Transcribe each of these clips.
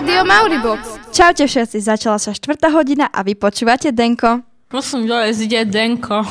Rádio Mauribox. Čaute všetci, začala sa 4. hodina a vy počúvate Denko. Prosím, dole ide Denko.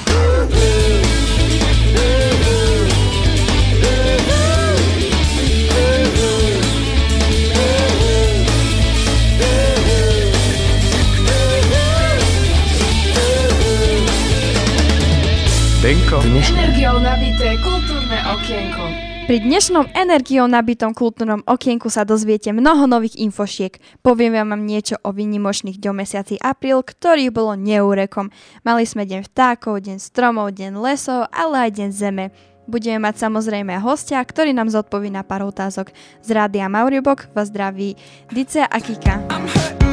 Denko. Energiou nabité kultúrne okienko. Pri dnešnom energiou nabitom kultúrnom okienku sa dozviete mnoho nových infošiek. Poviem vám niečo o výnimočných dňom mesiaci apríl, ktorých bolo neúrekom. Mali sme deň vtákov, deň stromov, deň lesov, ale aj deň zeme. Budeme mať samozrejme hostia, ktorý nám zodpoví na pár otázok. Z rádia Mauribok vás zdraví Dice a Kika. I'm hurting,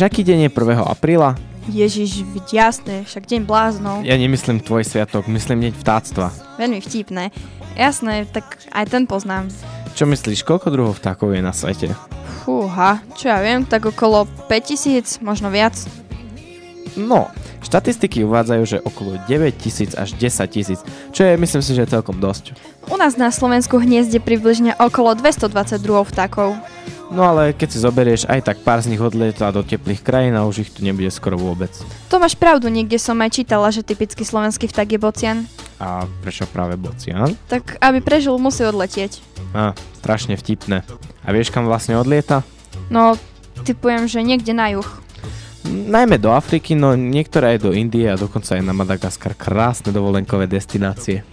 Vieš, aký deň je 1. apríla? Ježiš, jasné, však deň bláznov. Ja nemyslím tvoj sviatok, myslím deň vtáctva. Veľmi vtipné. Jasné, tak aj ten poznám. Čo myslíš, koľko druhov vtákov je na svete? Fúha, čo ja viem, tak okolo 5000, možno viac. No, štatistiky uvádzajú, že okolo 9 tisíc až 10 tisíc, čo je, myslím si, že je celkom dosť. U nás na Slovensku hniezde približne okolo 222 vtákov. No ale keď si zoberieš, aj tak pár z nich odlieta do teplých krajín a už ich tu nebude skoro vôbec. To máš pravdu, niekde som aj čítala, že typický slovenský vták je bocian. A prečo práve bocian? Tak aby prežil, musí odletieť. Á, strašne vtipné. A vieš kam vlastne odlieta? No, typujem, že niekde na juh. Najmä do Afriky, no niektoré aj do Indie a dokonca aj na Madagaskar. Krásne dovolenkové destinácie.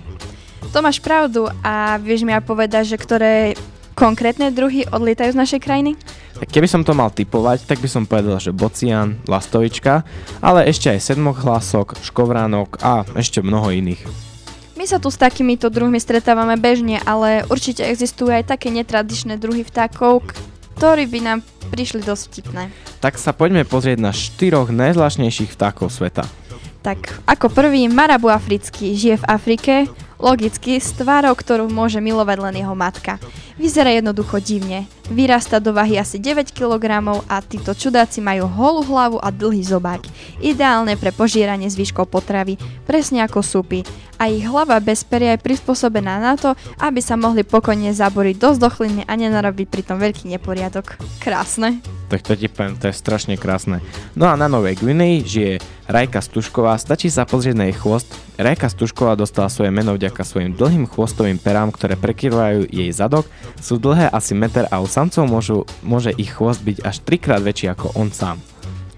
To máš pravdu a vieš mi aj povedať, že ktoré konkrétne druhy odlietajú z našej krajiny? Tak keby som to mal typovať, tak by som povedal, že bocian, lastovička, ale ešte aj sedmohlások, škovránok a ešte mnoho iných. My sa tu s takýmito druhmi stretávame bežne, ale určite existujú aj také netradičné druhy vtákov, ktorí by nám prišli dosť vtipné. Tak sa poďme pozrieť na štyroch najzvláštnejších vtákov sveta. Tak ako prvý marabu africký žije v Afrike, logicky s tvárou, ktorú môže milovať len jeho matka. Vyzerá jednoducho divne. Vyrasta do váhy asi 9 kg a títo čudáci majú holú hlavu a dlhý zobák. Ideálne pre požieranie zvyškov potravy, presne ako súpy. A ich hlava bez peria je prispôsobená na to, aby sa mohli pokojne zaboriť dosť do chliny a nenarobiť pritom veľký neporiadok. Krásne. Tak to ti poviem, to je strašne krásne. No a na Novej Gvineji žije Rajka Stušková, stačí sa pozrieť na jej chvost. Rajka Stušková dostala svoje meno vďaka svojim dlhým chvostovým perám, ktoré prekryvajú jej zadok. Sú dlhé asi meter a u samcov môžu, môže ich chvost byť až trikrát väčší ako on sám.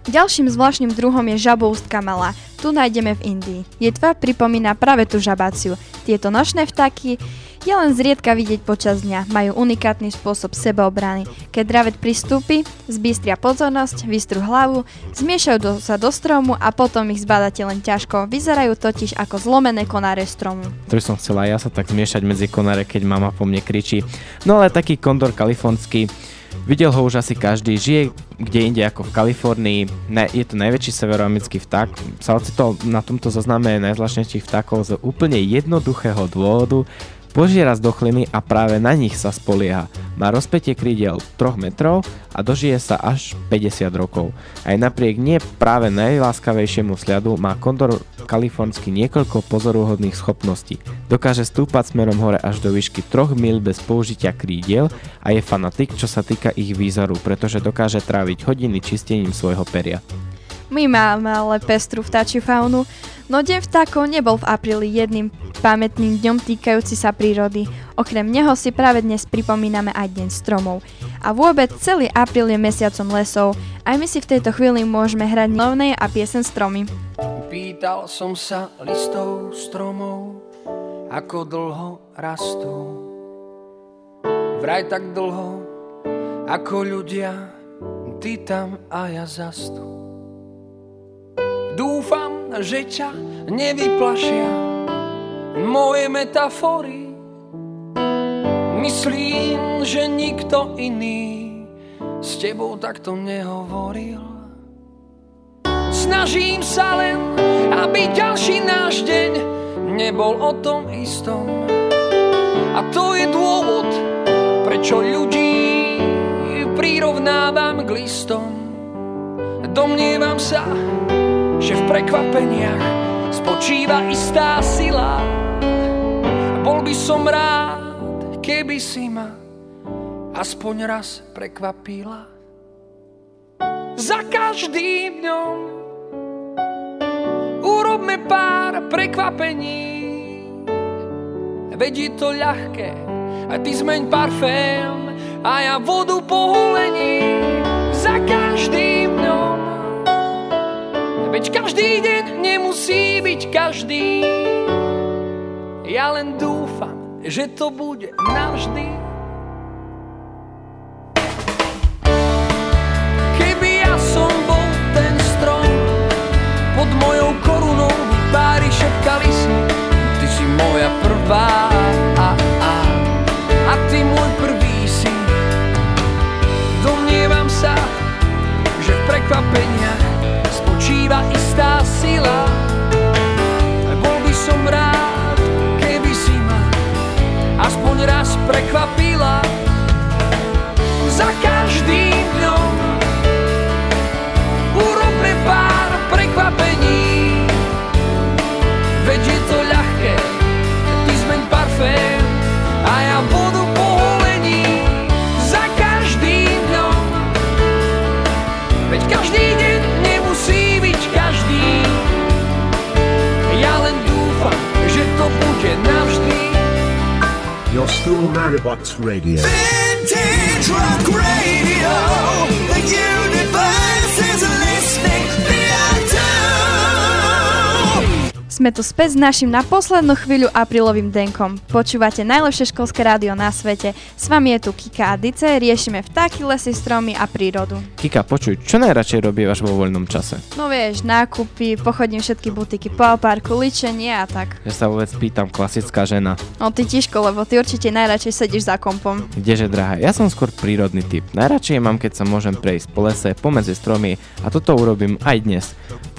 Ďalším zvláštnym druhom je žaboustka malá. Tu nájdeme v Indii. Jej tvár pripomína práve tú žabáciu. Tieto nočné vtáky je len zriedka vidieť počas dňa. Majú unikátny spôsob sebeobrany. Keď dravet pristúpi, zbystria pozornosť, vystrú hlavu, zmiešajú do, sa do stromu a potom ich zbadáte len ťažko. Vyzerajú totiž ako zlomené konáre stromu. To som chcela ja sa tak zmiešať medzi konáre, keď mama po mne kričí. No ale taký kondor kalifornský, videl ho už asi každý, žije kde inde ako v Kalifornii, ne, je to najväčší severoamerický vták, sa ocitol na tomto zozname najzvláštnejších vtákov z úplne jednoduchého dôvodu, Požiera z dochliny a práve na nich sa spolieha. Má rozpätie krídiel 3 metrov a dožije sa až 50 rokov. Aj napriek nie práve najláskavejšiemu sľadu má kondor kalifornský niekoľko pozoruhodných schopností. Dokáže stúpať smerom hore až do výšky 3 mil bez použitia krídiel a je fanatik, čo sa týka ich výzoru, pretože dokáže tráviť hodiny čistením svojho peria. My máme ale pestru vtáčiu faunu, no deň vtákov nebol v apríli jedným pamätným dňom týkajúci sa prírody. Okrem neho si práve dnes pripomíname aj Deň stromov. A vôbec celý apríl je mesiacom lesov. Aj my si v tejto chvíli môžeme hrať novnej a piesen stromy. Pýtal som sa listov stromov, ako dlho rastú. Vraj tak dlho, ako ľudia, ty tam a ja zastu. Dúfam, že ťa nevyplašia moje metafory. Myslím, že nikto iný s tebou takto nehovoril. Snažím sa len, aby ďalší náš deň nebol o tom istom. A to je dôvod, prečo ľudí prirovnávam k listom. Domnievam sa, že v prekvapeniach spočíva istá sila. Bol by som rád, keby si ma aspoň raz prekvapila. Za každým dňom urobme pár prekvapení. Veď je to ľahké, a ty zmeň parfém a ja vodu po holení. Za každým veď každý deň nemusí byť každý. Ja len dúfam, že to bude navždy. Keby ja som bol ten strom, pod mojou korunou pári šepkali si, ty si moja prvá a, ty môj prvý si. Domnievam sa, že v spočíva istá sila. Bol by som rád, keby si ma aspoň raz prekvapila. Za Maribox Radio. Vintage Rock Radio. Sme tu späť s našim na poslednú chvíľu aprílovým denkom. Počúvate najlepšie školské rádio na svete. S vami je tu Kika a Dice, riešime vtáky, lesy, stromy a prírodu. Kika, počuj, čo najradšej robívaš vo voľnom čase? No vieš, nákupy, pochodím všetky butiky po parku, ličenie a tak. Ja sa vôbec pýtam, klasická žena. No ty tiško, lebo ty určite najradšej sedíš za kompom. Kdeže, drahá, ja som skôr prírodný typ. Najradšej mám, keď sa môžem prejsť po lese, pomedzi stromy a toto urobím aj dnes.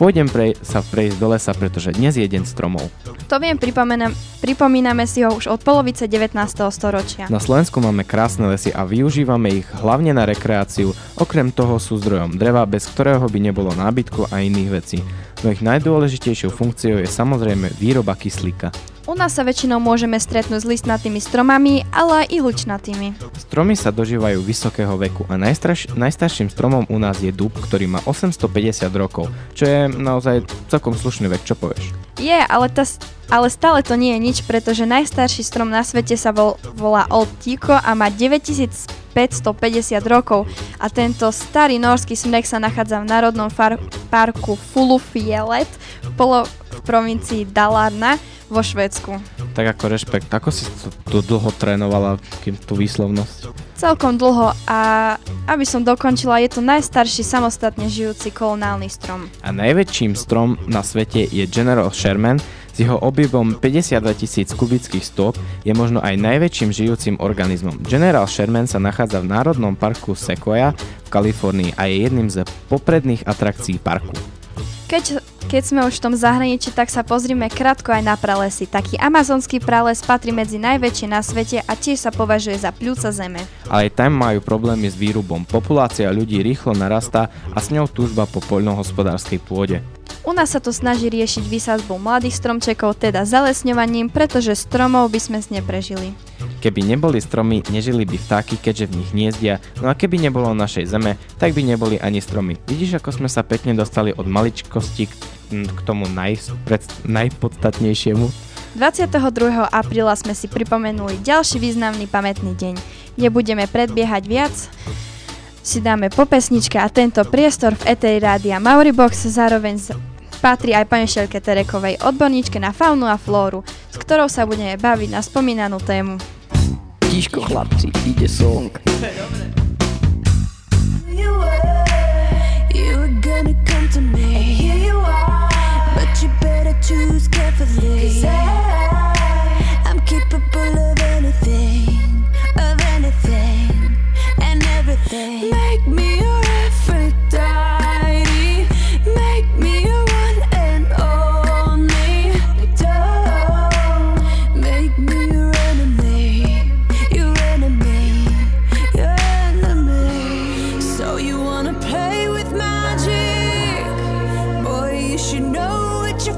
Pôjdem prej- sa prejsť do lesa, pretože dnes je deň stromov. To viem, pripomínam, pripomíname si ho už od polovice 19. storočia. Na Slovensku máme krásne lesy a využívame ich hlavne na rekreáciu, okrem toho sú zdrojom dreva, bez ktorého by nebolo nábytku a iných vecí. No ich najdôležitejšou funkciou je samozrejme výroba kyslíka. U nás sa väčšinou môžeme stretnúť s listnatými stromami, ale aj ilučnatými. Stromy sa dožívajú vysokého veku a najstarš- najstarším stromom u nás je dub, ktorý má 850 rokov, čo je naozaj celkom slušný vek, čo povieš? Je, ale, ale stále to nie je nič, pretože najstarší strom na svete sa vol, volá Old Tico a má 9550 rokov a tento starý norský smrek sa nachádza v národnom far, parku Fulufielet v, polo, v provincii Dalarna vo Švédsku. Tak ako rešpekt, ako si to, to dlho trénovala, kým tú výslovnosť? Celkom dlho a aby som dokončila, je to najstarší samostatne žijúci kolonálny strom. A najväčším strom na svete je General Sherman, s jeho objemom 52 tisíc kubických stôp je možno aj najväčším žijúcim organizmom. General Sherman sa nachádza v Národnom parku Sequoia v Kalifornii a je jedným z popredných atrakcií parku. Keď, keď sme už v tom zahraničí, tak sa pozrime krátko aj na pralesy. Taký amazonský prales patrí medzi najväčšie na svete a tiež sa považuje za pľúca zeme. Ale tam majú problémy s výrubom. Populácia ľudí rýchlo narastá a s ňou túžba po poľnohospodárskej pôde. U nás sa to snaží riešiť výsadbou mladých stromčekov, teda zalesňovaním, pretože stromov by sme neprežili. Keby neboli stromy, nežili by vtáky, keďže v nich hniezdia, no a keby nebolo našej zeme, tak by neboli ani stromy. Vidíš, ako sme sa pekne dostali od maličkosti k, tomu najspred, najpodstatnejšiemu? 22. apríla sme si pripomenuli ďalší významný pamätný deň. Nebudeme predbiehať viac, si dáme po pesničke a tento priestor v Etej Rádia Mauribox zároveň z- patrí aj pani Šelke Terekovej, odborníčke na faunu a flóru, s ktorou sa budeme baviť na spomínanú tému. Tiško chlapci, ide song. You were, you were gonna come to me. And here you choose carefully. Cause I, I'm capable of anything, of anything, and everything. Make me your Aphrodite. Make me your one and only. Don't make me your enemy, your enemy, your enemy. So you wanna play with magic? Boy, you should know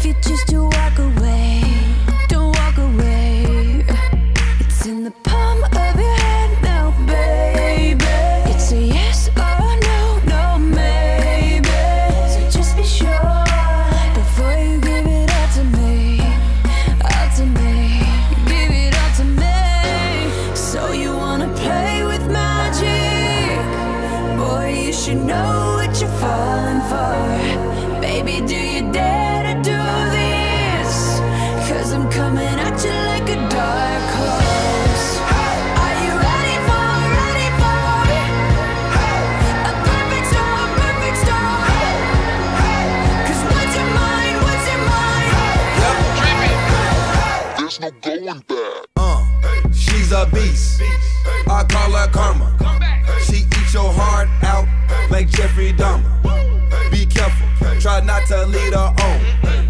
if you choose to she's a beast. I call her karma. She eats your heart out like Jeffrey Dahmer. Be careful, try not to lead her on.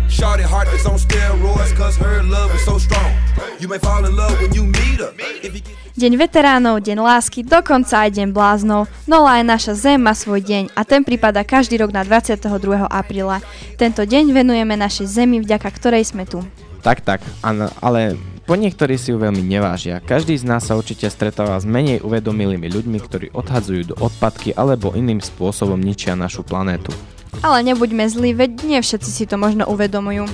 Shorty heart is on steroids, cause her love is so strong. You may fall in love when you meet her. If you get Deň veteránov, deň lásky, dokonca aj deň bláznov, no ale aj naša Zem má svoj deň a ten prípada každý rok na 22. apríla. Tento deň venujeme našej Zemi, vďaka ktorej sme tu. Tak, tak, ale po niektorí si ju veľmi nevážia. Každý z nás sa určite stretáva s menej uvedomilými ľuďmi, ktorí odhadzujú do odpadky alebo iným spôsobom ničia našu planétu. Ale nebuďme zlí, veď nie všetci si to možno uvedomujú.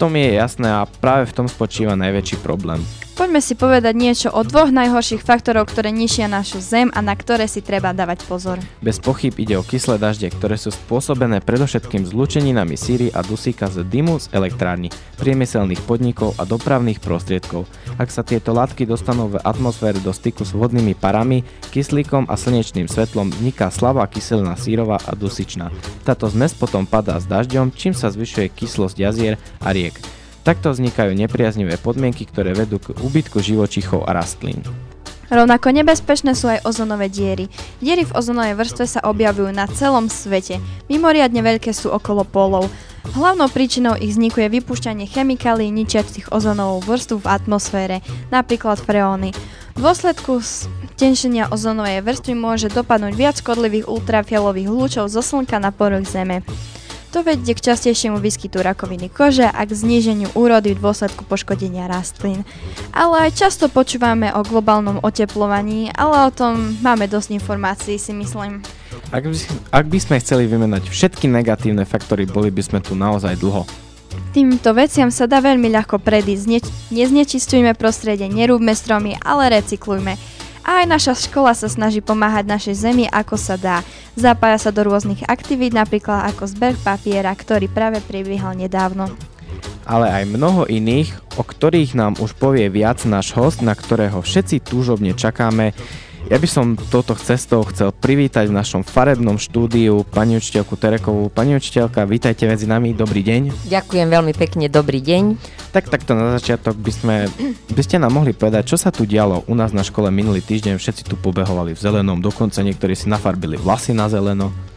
To mi je jasné a práve v tom spočíva najväčší problém. Poďme si povedať niečo o dvoch najhorších faktorov, ktoré ničia našu Zem a na ktoré si treba dávať pozor. Bez pochyb ide o kyslé dažde, ktoré sú spôsobené predovšetkým zlučeninami síry a dusíka z dymu z elektrární, priemyselných podnikov a dopravných prostriedkov. Ak sa tieto látky dostanú v atmosfére do styku s vodnými parami, kyslíkom a slnečným svetlom, vzniká slabá kyselina sírová a dusičná. Táto zmes potom padá s dažďom, čím sa zvyšuje kyslosť jazier a riek. Takto vznikajú nepriaznivé podmienky, ktoré vedú k úbytku živočichov a rastlín. Rovnako nebezpečné sú aj ozonové diery. Diery v ozonovej vrstve sa objavujú na celom svete. Mimoriadne veľké sú okolo polov. Hlavnou príčinou ich vzniku je vypúšťanie chemikálií ničiacich ozonovú vrstvu v atmosfére, napríklad freóny. V dôsledku tenšenia ozonovej vrstvy môže dopadnúť viac škodlivých ultrafialových lúčov zo slnka na povrch Zeme. To vedie k častejšiemu výskytu rakoviny kože a k zníženiu úrody v dôsledku poškodenia rastlín. Ale často počúvame o globálnom oteplovaní, ale o tom máme dosť informácií, si myslím. Ak by, ak by sme chceli vymenať všetky negatívne faktory, boli by sme tu naozaj dlho. Týmto veciam sa dá veľmi ľahko predísť. Ne- neznečistujme prostredie, nerúbme stromy, ale recyklujme. A aj naša škola sa snaží pomáhať našej zemi ako sa dá. Zapája sa do rôznych aktivít, napríklad ako zber papiera, ktorý práve prebiehal nedávno. Ale aj mnoho iných, o ktorých nám už povie viac náš host, na ktorého všetci túžobne čakáme. Ja by som touto cestou chcel privítať v našom farebnom štúdiu pani učiteľku Terekovú. Pani učiteľka, vítajte medzi nami, dobrý deň. Ďakujem veľmi pekne, dobrý deň. Tak takto na začiatok by, sme, by ste nám mohli povedať, čo sa tu dialo u nás na škole minulý týždeň. Všetci tu pobehovali v zelenom, dokonca niektorí si nafarbili vlasy na zeleno.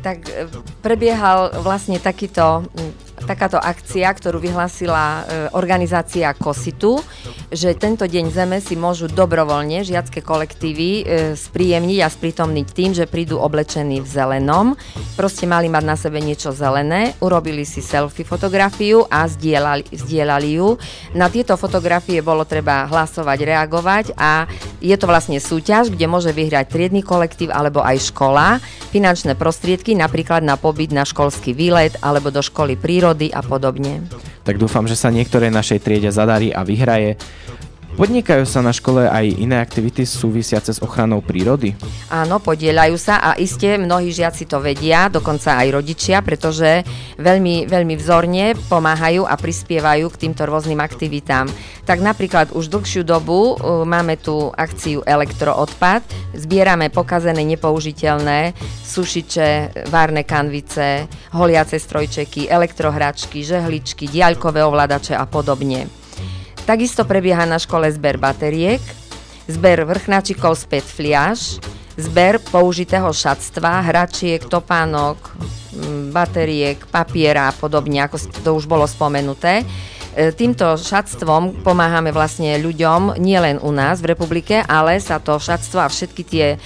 Tak e, prebiehal vlastne takýto takáto akcia, ktorú vyhlásila e, organizácia Kositu, že tento deň Zeme si môžu dobrovoľne žiacké kolektívy e, spríjemniť a sprítomniť tým, že prídu oblečení v zelenom. Proste mali mať na sebe niečo zelené, urobili si selfie fotografiu a zdieľali, zdieľali ju. Na tieto fotografie bolo treba hlasovať, reagovať a je to vlastne súťaž, kde môže vyhrať triedny kolektív alebo aj škola finančné prostriedky, napríklad na pobyt na školský výlet alebo do školy prírody a podobne. Tak dúfam, že sa niektoré našej triede zadarí a vyhraje. Podnikajú sa na škole aj iné aktivity súvisiace s ochranou prírody? Áno, podielajú sa a iste mnohí žiaci to vedia, dokonca aj rodičia, pretože veľmi, veľmi vzorne pomáhajú a prispievajú k týmto rôznym aktivitám. Tak napríklad už dlhšiu dobu uh, máme tu akciu Elektroodpad, zbierame pokazené nepoužiteľné sušiče, várne kanvice, holiace strojčeky, elektrohračky, žehličky, diaľkové ovládače a podobne. Takisto prebieha na škole zber batériek, zber vrchnáčikov späť fliaž, zber použitého šatstva, hračiek, topánok, mm, batériek, papiera a podobne, ako to už bolo spomenuté. E, týmto šatstvom pomáhame vlastne ľuďom nielen u nás v republike, ale sa to šatstvo a všetky tie e,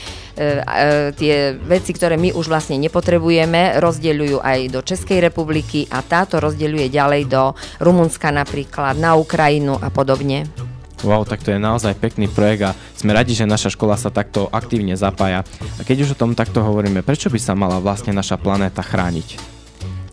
tie veci, ktoré my už vlastne nepotrebujeme, rozdeľujú aj do Českej republiky a táto rozdeľuje ďalej do Rumunska napríklad, na Ukrajinu a podobne. Wow, tak to je naozaj pekný projekt a sme radi, že naša škola sa takto aktívne zapája. A keď už o tom takto hovoríme, prečo by sa mala vlastne naša planéta chrániť?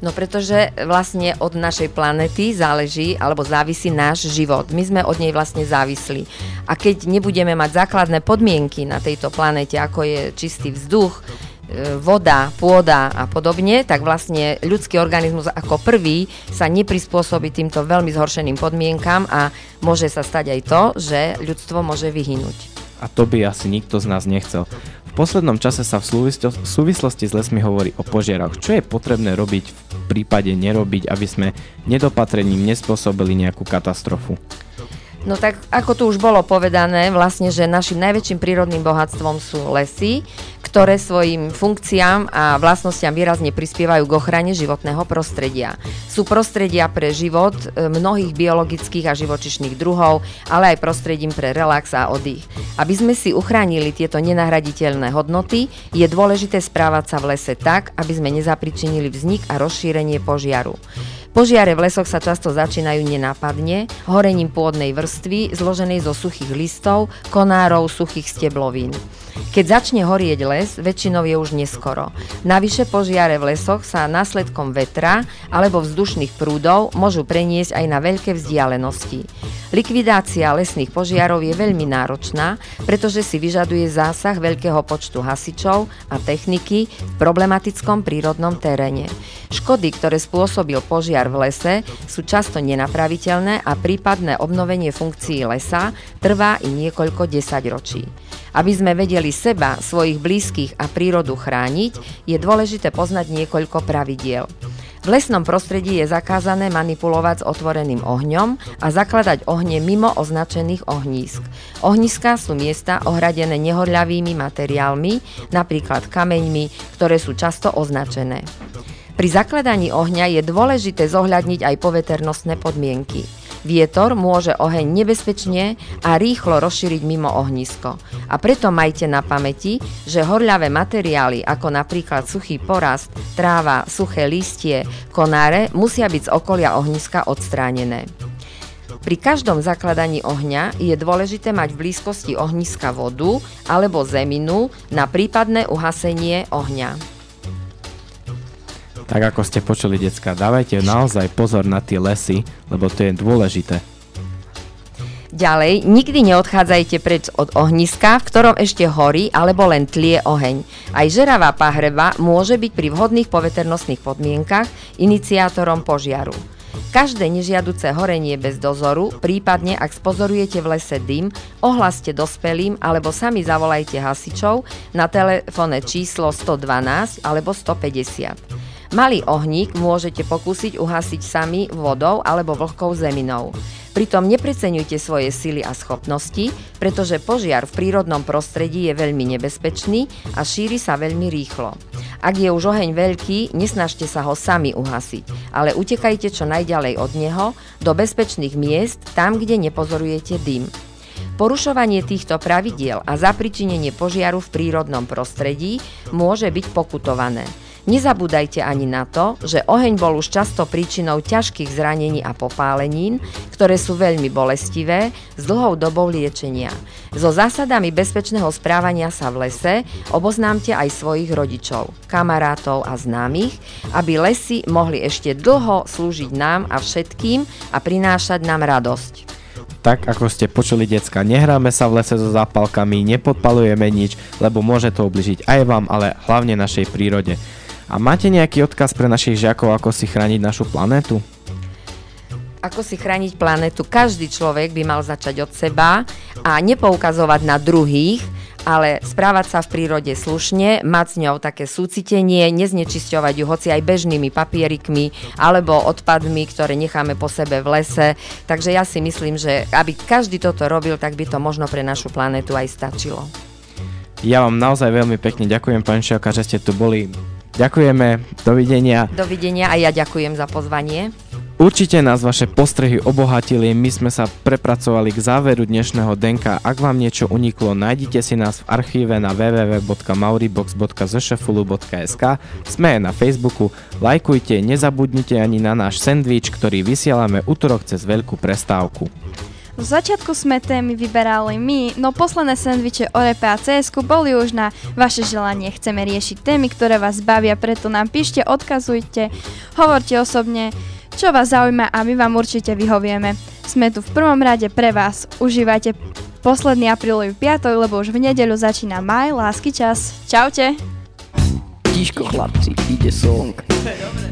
No pretože vlastne od našej planety záleží alebo závisí náš život. My sme od nej vlastne závislí. A keď nebudeme mať základné podmienky na tejto planete, ako je čistý vzduch, e, voda, pôda a podobne, tak vlastne ľudský organizmus ako prvý sa neprispôsobí týmto veľmi zhoršeným podmienkam a môže sa stať aj to, že ľudstvo môže vyhynúť. A to by asi nikto z nás nechcel. V poslednom čase sa v súvislosti s lesmi hovorí o požiaroch. Čo je potrebné robiť v prípade nerobiť, aby sme nedopatrením nespôsobili nejakú katastrofu? No tak ako tu už bolo povedané, vlastne, že našim najväčším prírodným bohatstvom sú lesy, ktoré svojim funkciám a vlastnostiam výrazne prispievajú k ochrane životného prostredia. Sú prostredia pre život e, mnohých biologických a živočišných druhov, ale aj prostredím pre relax a oddych. Aby sme si uchránili tieto nenahraditeľné hodnoty, je dôležité správať sa v lese tak, aby sme nezapričinili vznik a rozšírenie požiaru. Požiare v lesoch sa často začínajú nenápadne, horením pôdnej vrstvy zloženej zo suchých listov, konárov, suchých steblovín. Keď začne horieť les, väčšinou je už neskoro. Navyše požiare v lesoch sa následkom vetra alebo vzdušných prúdov môžu preniesť aj na veľké vzdialenosti. Likvidácia lesných požiarov je veľmi náročná, pretože si vyžaduje zásah veľkého počtu hasičov a techniky v problematickom prírodnom teréne. Škody, ktoré spôsobil požiar v lese, sú často nenapraviteľné a prípadné obnovenie funkcií lesa trvá i niekoľko desaťročí. Aby sme vedeli seba, svojich blízkych a prírodu chrániť, je dôležité poznať niekoľko pravidiel. V lesnom prostredí je zakázané manipulovať s otvoreným ohňom a zakladať ohne mimo označených ohnízk. Ohniska sú miesta ohradené nehodľavými materiálmi, napríklad kameňmi, ktoré sú často označené. Pri zakladaní ohňa je dôležité zohľadniť aj poveternostné podmienky. Vietor môže oheň nebezpečne a rýchlo rozšíriť mimo ohnisko. A preto majte na pamäti, že horľavé materiály ako napríklad suchý porast, tráva, suché listie, konáre musia byť z okolia ohniska odstránené. Pri každom zakladaní ohňa je dôležité mať v blízkosti ohniska vodu alebo zeminu na prípadné uhasenie ohňa. Tak ako ste počuli, decka, dávajte naozaj pozor na tie lesy, lebo to je dôležité. Ďalej, nikdy neodchádzajte preč od ohniska, v ktorom ešte horí alebo len tlie oheň. Aj žeravá pahreba môže byť pri vhodných poveternostných podmienkach iniciátorom požiaru. Každé nežiaduce horenie bez dozoru, prípadne ak spozorujete v lese dym, ohlaste dospelým alebo sami zavolajte hasičov na telefónne číslo 112 alebo 150. Malý ohník môžete pokúsiť uhasiť sami vodou alebo vlhkou zeminou. Pritom nepreceňujte svoje sily a schopnosti, pretože požiar v prírodnom prostredí je veľmi nebezpečný a šíri sa veľmi rýchlo. Ak je už oheň veľký, nesnažte sa ho sami uhasiť, ale utekajte čo najďalej od neho do bezpečných miest, tam, kde nepozorujete dym. Porušovanie týchto pravidiel a zapričinenie požiaru v prírodnom prostredí môže byť pokutované. Nezabúdajte ani na to, že oheň bol už často príčinou ťažkých zranení a popálenín, ktoré sú veľmi bolestivé, s dlhou dobou liečenia. So zásadami bezpečného správania sa v lese oboznámte aj svojich rodičov, kamarátov a známych, aby lesy mohli ešte dlho slúžiť nám a všetkým a prinášať nám radosť. Tak ako ste počuli decka, nehráme sa v lese so zápalkami, nepodpalujeme nič, lebo môže to ubližiť aj vám, ale hlavne našej prírode. A máte nejaký odkaz pre našich žiakov, ako si chrániť našu planétu? Ako si chrániť planetu? Každý človek by mal začať od seba a nepoukazovať na druhých, ale správať sa v prírode slušne, mať s ňou také súcitenie, neznečisťovať ju hoci aj bežnými papierikmi alebo odpadmi, ktoré necháme po sebe v lese. Takže ja si myslím, že aby každý toto robil, tak by to možno pre našu planetu aj stačilo. Ja vám naozaj veľmi pekne ďakujem, pani Šielka, že ste tu boli. Ďakujeme, dovidenia. Dovidenia a ja ďakujem za pozvanie. Určite nás vaše postrehy obohatili, my sme sa prepracovali k záveru dnešného denka. Ak vám niečo uniklo, nájdite si nás v archíve na www.mauribox.zšefulu.sk Sme na Facebooku, lajkujte, nezabudnite ani na náš sendvič, ktorý vysielame útorok cez veľkú prestávku. V začiatku sme témy vyberali my, no posledné sendviče o repe a cs boli už na vaše želanie. Chceme riešiť témy, ktoré vás bavia, preto nám píšte, odkazujte, hovorte osobne, čo vás zaujíma a my vám určite vyhovieme. Sme tu v prvom rade pre vás. Užívajte posledný aprílový piatok, lebo už v nedeľu začína maj, lásky čas. Čaute! Tiško chlapci, ide song. Dobre.